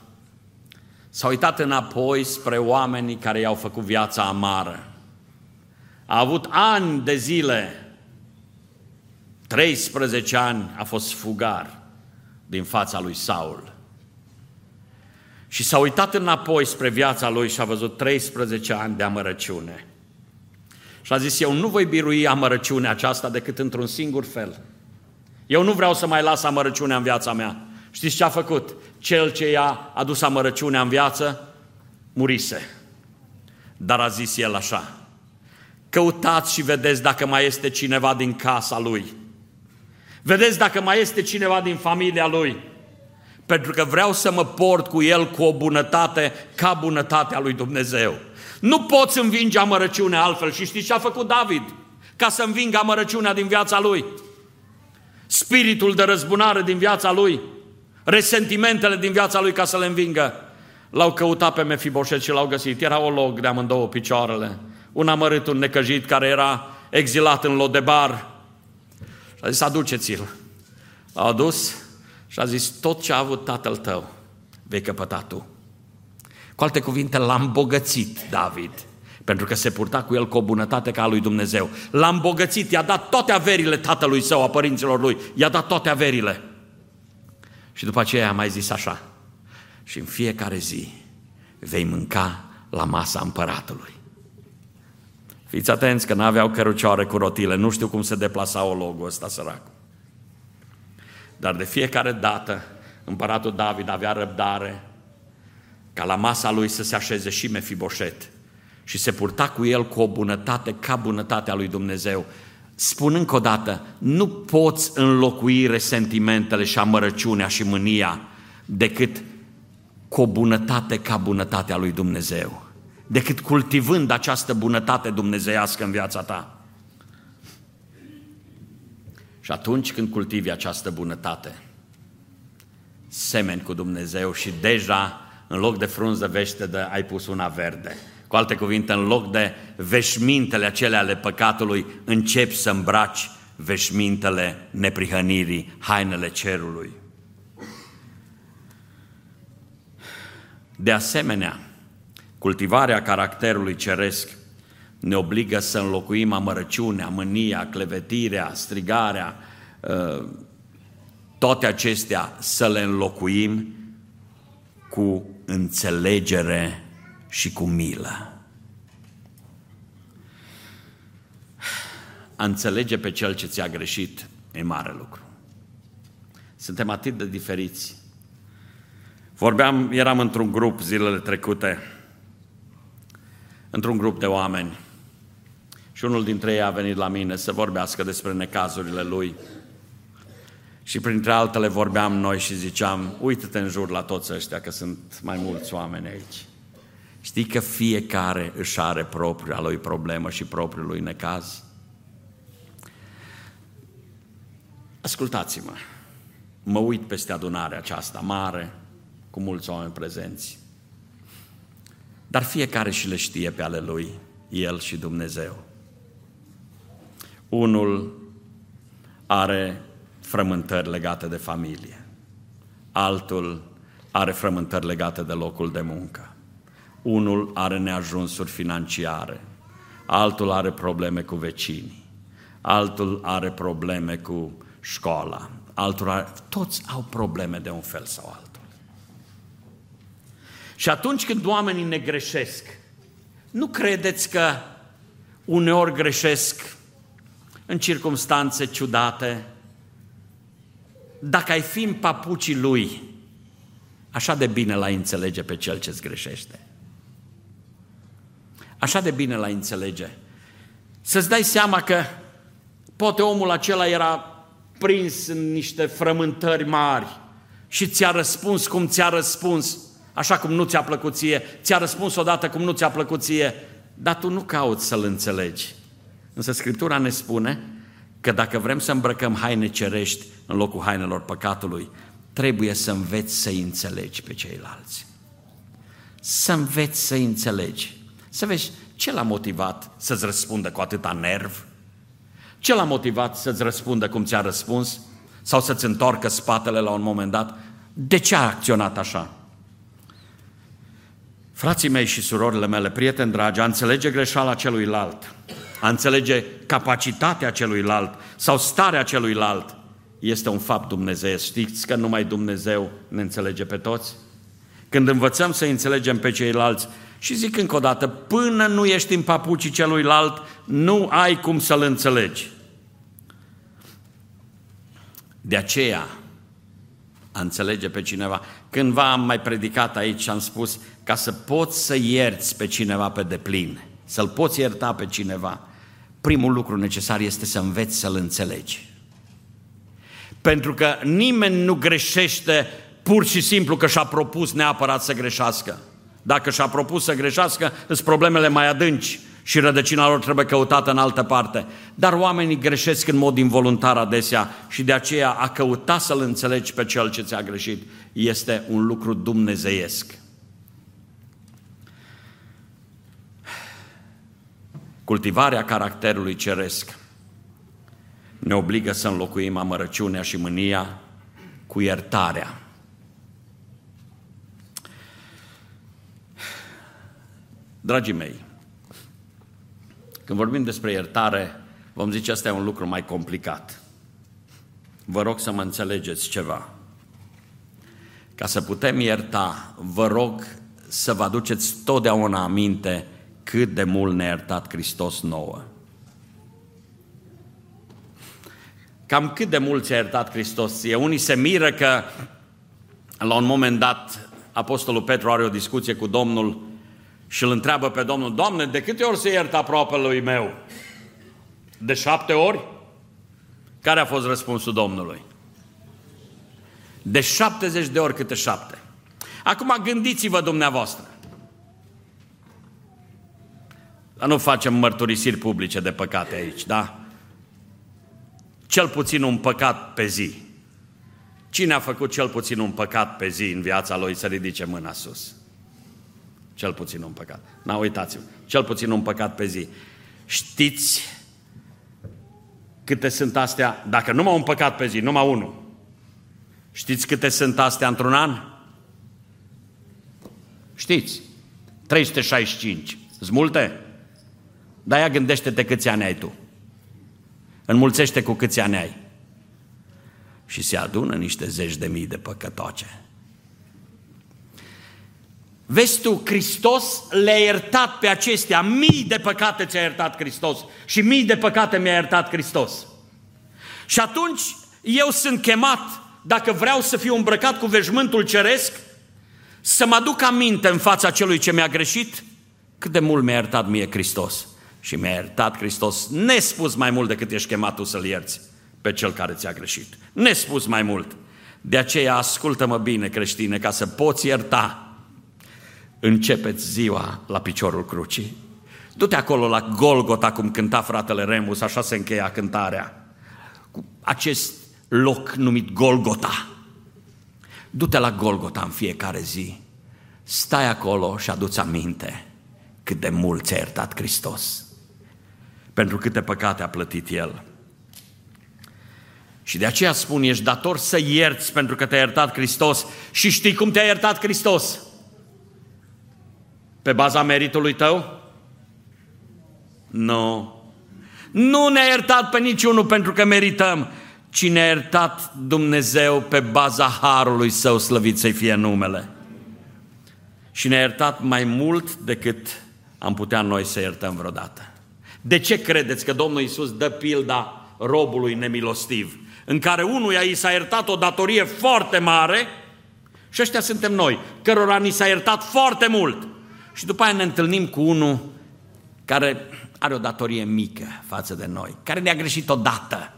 s-a uitat înapoi spre oamenii care i-au făcut viața amară. A avut ani de zile, 13 ani a fost fugar din fața lui Saul. Și s-a uitat înapoi spre viața lui și a văzut 13 ani de amărăciune. Și a zis, eu nu voi birui amărăciunea aceasta decât într-un singur fel. Eu nu vreau să mai las amărăciunea în viața mea. Știți ce a făcut? Cel ce i-a adus amărăciunea în viață, murise. Dar a zis el așa, căutați și vedeți dacă mai este cineva din casa lui. Vedeți dacă mai este cineva din familia lui pentru că vreau să mă port cu el cu o bunătate ca bunătatea lui Dumnezeu. Nu poți învinge amărăciunea altfel și știți ce a făcut David? Ca să învingă amărăciunea din viața lui. Spiritul de răzbunare din viața lui, resentimentele din viața lui ca să le învingă. L-au căutat pe Mefiboset și l-au găsit. Era o log de amândouă picioarele. Un amărât, un necăjit care era exilat în Lodebar. Și a zis, aduceți-l. a adus și a zis, tot ce a avut tatăl tău vei căpăta tu. Cu alte cuvinte, l-a îmbogățit David, pentru că se purta cu el cu o bunătate ca a lui Dumnezeu. L-a îmbogățit, i-a dat toate averile tatălui său, a părinților lui, i-a dat toate averile. Și după aceea a mai zis așa, și în fiecare zi vei mânca la masa împăratului. Fiți atenți că n-aveau cărucioare cu rotile, nu știu cum se deplasa o logul ăsta sărac. Dar de fiecare dată împăratul David avea răbdare ca la masa lui să se așeze și Mefiboset și se purta cu el cu o bunătate ca bunătatea lui Dumnezeu. Spun încă o dată, nu poți înlocui resentimentele și amărăciunea și mânia decât cu o bunătate ca bunătatea lui Dumnezeu, decât cultivând această bunătate dumnezeiască în viața ta. Și atunci când cultivi această bunătate, semeni cu Dumnezeu și deja în loc de frunză vește ai pus una verde. Cu alte cuvinte, în loc de veșmintele acelea ale păcatului, începi să îmbraci veșmintele neprihănirii, hainele cerului. De asemenea, cultivarea caracterului ceresc ne obligă să înlocuim amărăciunea, mânia, clevetirea, strigarea, ă, toate acestea să le înlocuim cu înțelegere și cu milă. A înțelege pe cel ce ți-a greșit e mare lucru. Suntem atât de diferiți. Vorbeam, eram într-un grup zilele trecute, într-un grup de oameni și unul dintre ei a venit la mine să vorbească despre necazurile lui. Și printre altele vorbeam noi și ziceam, uită-te în jur la toți ăștia, că sunt mai mulți oameni aici. Știi că fiecare își are propria lui problemă și propriul lui necaz? Ascultați-mă, mă uit peste adunarea aceasta mare, cu mulți oameni prezenți. Dar fiecare și le știe pe ale lui, el și Dumnezeu. Unul are frământări legate de familie, altul are frământări legate de locul de muncă, unul are neajunsuri financiare, altul are probleme cu vecinii, altul are probleme cu școala, altul are... Toți au probleme de un fel sau altul. Și atunci când oamenii ne greșesc, nu credeți că uneori greșesc în circumstanțe ciudate, dacă ai fi în papucii lui, așa de bine l-ai înțelege pe cel ce-ți greșește. Așa de bine l-ai înțelege. Să-ți dai seama că poate omul acela era prins în niște frământări mari și ți-a răspuns cum ți-a răspuns, așa cum nu ți-a plăcut ție, ți-a răspuns odată cum nu ți-a plăcut ție, dar tu nu cauți să-l înțelegi. Însă Scriptura ne spune că dacă vrem să îmbrăcăm haine cerești în locul hainelor păcatului, trebuie să înveți să înțelegi pe ceilalți. Să înveți să înțelegi. Să vezi ce l-a motivat să-ți răspundă cu atâta nerv? Ce l-a motivat să-ți răspundă cum ți-a răspuns? Sau să-ți întoarcă spatele la un moment dat? De ce a acționat așa? Frații mei și surorile mele, prieteni dragi, a înțelege greșeala celuilalt a înțelege capacitatea celuilalt sau starea celuilalt, este un fapt dumnezeiesc. Știți că numai Dumnezeu ne înțelege pe toți? Când învățăm să înțelegem pe ceilalți, și zic încă o dată, până nu ești în papucii celuilalt, nu ai cum să-l înțelegi. De aceea, a înțelege pe cineva. Cândva am mai predicat aici și am spus, ca să poți să ierți pe cineva pe deplin, să-l poți ierta pe cineva, primul lucru necesar este să înveți să-l înțelegi. Pentru că nimeni nu greșește pur și simplu că și-a propus neapărat să greșească. Dacă și-a propus să greșească, sunt problemele mai adânci și rădăcina lor trebuie căutată în altă parte. Dar oamenii greșesc în mod involuntar adesea și de aceea a căuta să-l înțelegi pe cel ce ți-a greșit este un lucru dumnezeiesc. Cultivarea caracterului ceresc ne obligă să înlocuim amărăciunea și mânia cu iertarea. Dragii mei, când vorbim despre iertare, vom zice asta e un lucru mai complicat. Vă rog să mă înțelegeți ceva. Ca să putem ierta, vă rog să vă aduceți totdeauna aminte cât de mult ne-a iertat Hristos nouă. Cam cât de mult ți-a iertat Hristos ție? Unii se miră că la un moment dat Apostolul Petru are o discuție cu Domnul și îl întreabă pe Domnul, Doamne, de câte ori se iertă aproape lui meu? De șapte ori? Care a fost răspunsul Domnului? De 70 de ori câte șapte. Acum gândiți-vă dumneavoastră. Nu facem mărturisiri publice de păcate aici, da? Cel puțin un păcat pe zi. Cine a făcut cel puțin un păcat pe zi în viața lui să ridice mâna sus? Cel puțin un păcat. Na, uitați-vă. Cel puțin un păcat pe zi. Știți câte sunt astea? Dacă numai un păcat pe zi, numai unul. Știți câte sunt astea într-un an? Știți? 365. Sunt multe? Dar ia gândește-te câți ani ai tu. Înmulțește cu câți ani ai. Și se adună niște zeci de mii de păcătoce. Vezi tu, Hristos le-a iertat pe acestea, mii de păcate ți-a iertat Hristos și mii de păcate mi-a iertat Hristos. Și atunci eu sunt chemat, dacă vreau să fiu îmbrăcat cu veșmântul ceresc, să mă aduc aminte în fața celui ce mi-a greșit cât de mult mi-a iertat mie Hristos. Și mi-a iertat Hristos nespus mai mult decât ești chemat tu să-L ierți pe cel care ți-a greșit. Nespus mai mult. De aceea ascultă-mă bine creștine ca să poți ierta începeți ziua la piciorul crucii. Du-te acolo la Golgota, cum cânta fratele Remus, așa se încheia cântarea. Cu acest loc numit Golgota. Du-te la Golgota în fiecare zi. Stai acolo și aduți aminte cât de mult ți-a iertat Hristos. Pentru câte păcate a plătit El. Și de aceea spun, ești dator să ierți pentru că te-a iertat Hristos. Și știi cum te-a iertat Hristos? Pe baza meritului tău? Nu. Nu ne-a iertat pe niciunul pentru că merităm, ci ne-a iertat Dumnezeu pe baza harului său, slăvit să fie numele. Și ne-a iertat mai mult decât am putea noi să iertăm vreodată. De ce credeți că Domnul Iisus dă pilda robului nemilostiv, în care unuia i s-a iertat o datorie foarte mare și ăștia suntem noi, cărora ni s-a iertat foarte mult. Și după aia ne întâlnim cu unul care are o datorie mică față de noi, care ne-a greșit odată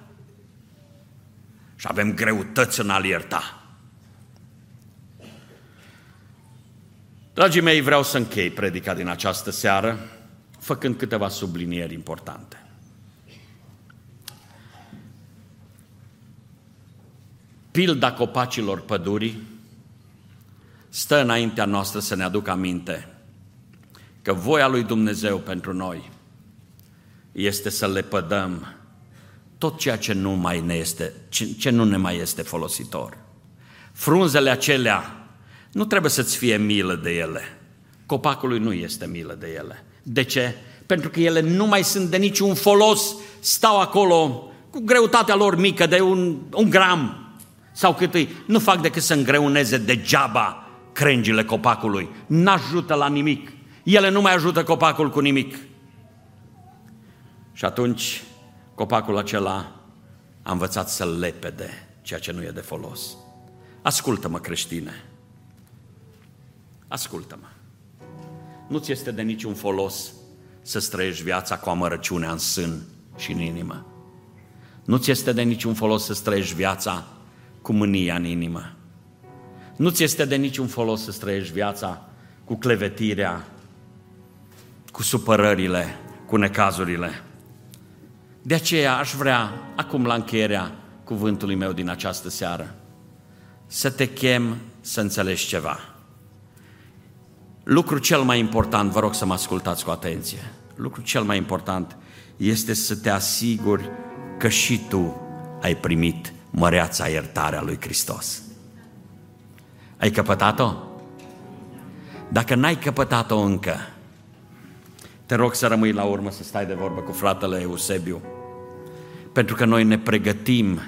și avem greutăți în a ierta. Dragii mei, vreau să închei predica din această seară făcând câteva sublinieri importante. Pilda copacilor pădurii stă înaintea noastră să ne aducă aminte că voia lui Dumnezeu pentru noi este să le pădăm tot ceea ce nu, mai ne este, ce, ce nu ne mai este folositor. Frunzele acelea nu trebuie să-ți fie milă de ele. Copacului nu este milă de ele. De ce? Pentru că ele nu mai sunt de niciun folos, stau acolo cu greutatea lor mică de un, un gram sau cât îi, nu fac decât să îngreuneze degeaba crengile copacului. N-ajută la nimic. Ele nu mai ajută copacul cu nimic. Și atunci copacul acela a învățat să lepede ceea ce nu e de folos. Ascultă-mă, creștine. Ascultă-mă. Nu-ți este de niciun folos să străiești viața cu amărăciunea în sân și în inimă. Nu-ți este de niciun folos să străiești viața cu mânia în inimă. Nu-ți este de niciun folos să străiești viața cu clevetirea, cu supărările, cu necazurile. De aceea aș vrea, acum la încheierea cuvântului meu din această seară, să te chem să înțelegi ceva. Lucru cel mai important, vă rog să mă ascultați cu atenție, lucru cel mai important este să te asiguri că și tu ai primit măreața iertarea lui Hristos. Ai căpătat-o? Dacă n-ai căpătat-o încă, te rog să rămâi la urmă să stai de vorbă cu fratele Eusebiu, pentru că noi ne pregătim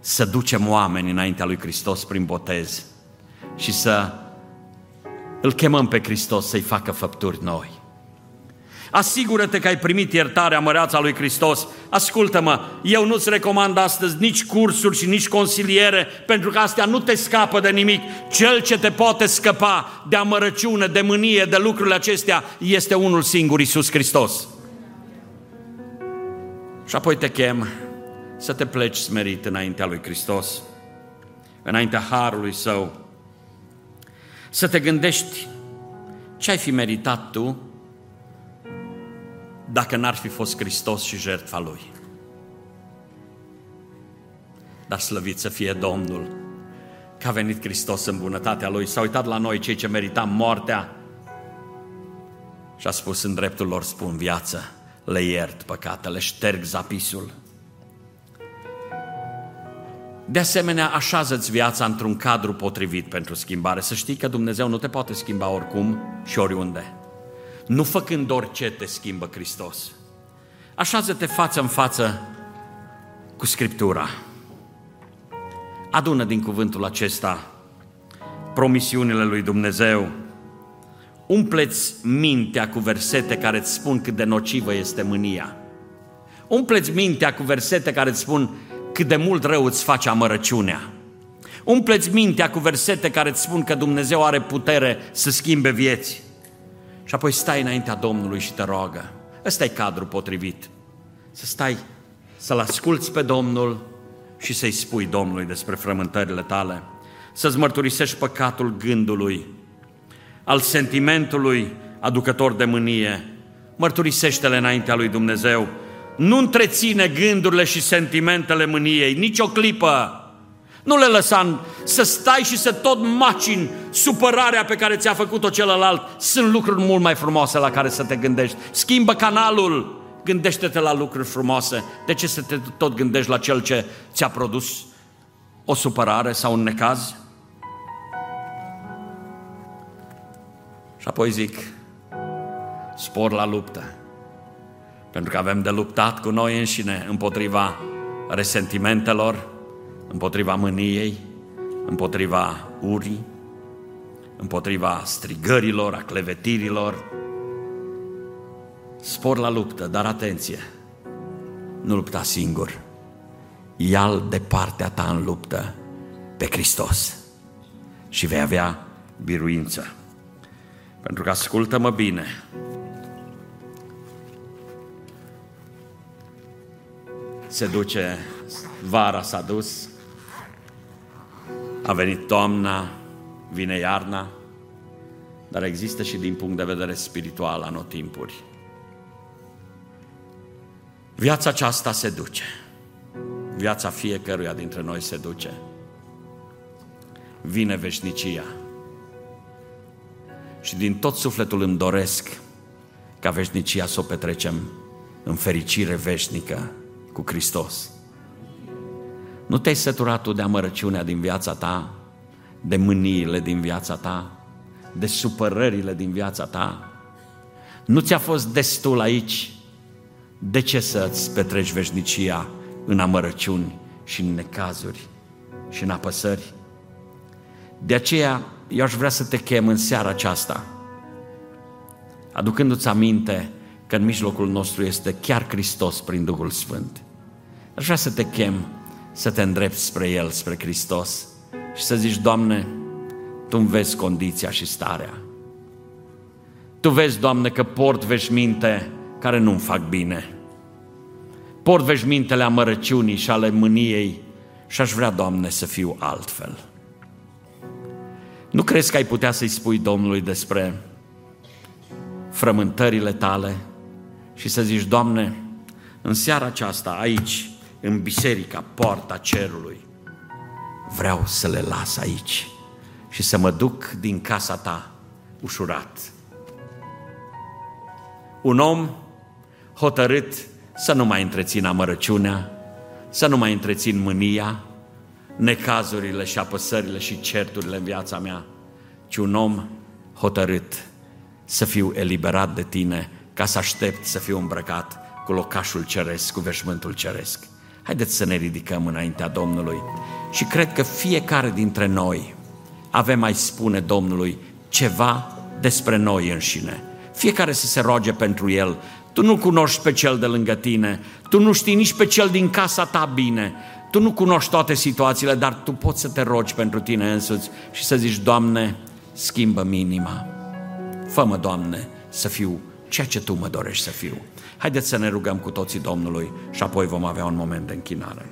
să ducem oameni înaintea lui Hristos prin botez și să îl chemăm pe Hristos să-i facă făpturi noi. Asigură-te că ai primit iertarea măreața lui Hristos. Ascultă-mă, eu nu-ți recomand astăzi nici cursuri și nici consiliere, pentru că astea nu te scapă de nimic. Cel ce te poate scăpa de amărăciune, de mânie, de lucrurile acestea, este unul singur, Iisus Hristos. Și apoi te chem să te pleci smerit înaintea lui Hristos, înaintea Harului Său, să te gândești ce ai fi meritat tu dacă n-ar fi fost Hristos și jertfa Lui. Dar slăvit să fie Domnul, că a venit Hristos în bunătatea Lui, s-a uitat la noi cei ce meritam moartea și a spus în dreptul lor spun viață, le iert păcatele, șterg zapisul. De asemenea, așează-ți viața într-un cadru potrivit pentru schimbare. Să știi că Dumnezeu nu te poate schimba oricum și oriunde nu făcând orice te schimbă Hristos. Așează-te față în față cu Scriptura. Adună din cuvântul acesta promisiunile lui Dumnezeu. Umpleți mintea cu versete care îți spun cât de nocivă este mânia. Umpleți mintea cu versete care îți spun cât de mult rău îți face amărăciunea. Umpleți mintea cu versete care îți spun că Dumnezeu are putere să schimbe vieți. Și apoi stai înaintea Domnului și te roagă. Ăsta e cadrul potrivit. Să stai, să-L asculți pe Domnul și să-i spui Domnului despre frământările tale. Să-ți mărturisești păcatul gândului, al sentimentului aducător de mânie. Mărturisește-le înaintea lui Dumnezeu. Nu întreține gândurile și sentimentele mâniei, nici o clipă. Nu le lăsa să stai și să tot macini supărarea pe care ți-a făcut-o celălalt. Sunt lucruri mult mai frumoase la care să te gândești. Schimbă canalul, gândește-te la lucruri frumoase. De ce să te tot gândești la cel ce ți-a produs o supărare sau un necaz? Și apoi zic, spor la luptă. Pentru că avem de luptat cu noi înșine împotriva resentimentelor, împotriva mâniei, împotriva urii, împotriva strigărilor, a clevetirilor. Spor la luptă, dar atenție, nu lupta singur. Ia-l de partea ta în luptă pe Hristos și vei avea biruință. Pentru că ascultă-mă bine, se duce, vara s-a dus, a venit toamna, vine iarna, dar există și din punct de vedere spiritual anotimpuri. Viața aceasta se duce. Viața fiecăruia dintre noi se duce. Vine veșnicia. Și din tot sufletul îmi doresc ca veșnicia să o petrecem în fericire veșnică cu Hristos. Nu te-ai săturat tu de amărăciunea din viața ta, de mâniile din viața ta, de supărările din viața ta? Nu ți-a fost destul aici? De ce să-ți petreci veșnicia în amărăciuni și în necazuri și în apăsări? De aceea, eu aș vrea să te chem în seara aceasta, aducându-ți aminte că în mijlocul nostru este chiar Hristos prin Duhul Sfânt. Aș vrea să te chem să te îndrepti spre El, spre Hristos și să zici, Doamne, Tu îmi vezi condiția și starea. Tu vezi, Doamne, că port veșminte care nu-mi fac bine. Port veșmintele amărăciunii și ale mâniei și aș vrea, Doamne, să fiu altfel. Nu crezi că ai putea să-i spui Domnului despre frământările tale și să zici, Doamne, în seara aceasta, aici, în biserica, poarta cerului. Vreau să le las aici și să mă duc din casa ta ușurat. Un om hotărât să nu mai întrețină amărăciunea, să nu mai întrețin mânia, necazurile și apăsările și certurile în viața mea, ci un om hotărât să fiu eliberat de tine ca să aștept să fiu îmbrăcat cu locașul ceresc, cu veșmântul ceresc. Haideți să ne ridicăm înaintea Domnului și cred că fiecare dintre noi avem mai spune Domnului ceva despre noi înșine. Fiecare să se roage pentru el. Tu nu cunoști pe cel de lângă tine, tu nu știi nici pe cel din casa ta bine, tu nu cunoști toate situațiile, dar tu poți să te rogi pentru tine însuți și să zici, Doamne, schimbă minima. Fă-mă, Doamne, să fiu ceea ce Tu mă dorești să fiu. Haideți să ne rugăm cu toții Domnului și apoi vom avea un moment de închinare.